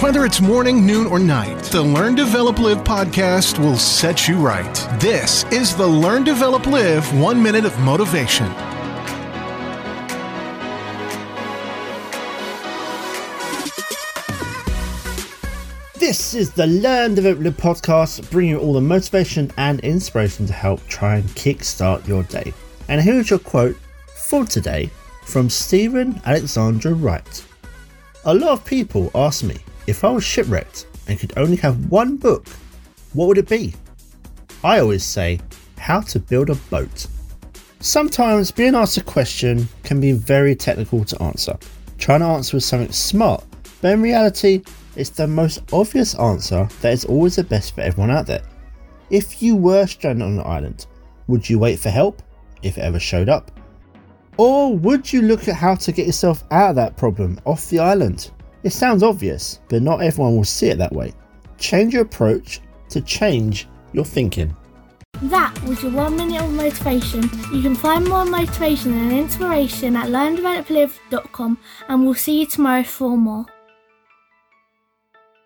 Whether it's morning, noon, or night, the Learn, Develop, Live podcast will set you right. This is the Learn, Develop, Live One Minute of Motivation. This is the Learn Develop Live podcast, bringing you all the motivation and inspiration to help try and kickstart your day. And here's your quote for today from Steven Alexander Wright. A lot of people ask me if I was shipwrecked and could only have one book, what would it be? I always say, How to Build a Boat. Sometimes being asked a question can be very technical to answer. Trying to answer with something smart, but in reality, it's the most obvious answer that is always the best for everyone out there. If you were stranded on an island, would you wait for help if it ever showed up? Or would you look at how to get yourself out of that problem off the island? It sounds obvious, but not everyone will see it that way. Change your approach to change your thinking. That was your one minute of motivation. You can find more motivation and inspiration at learndeveloplive.com and we'll see you tomorrow for more.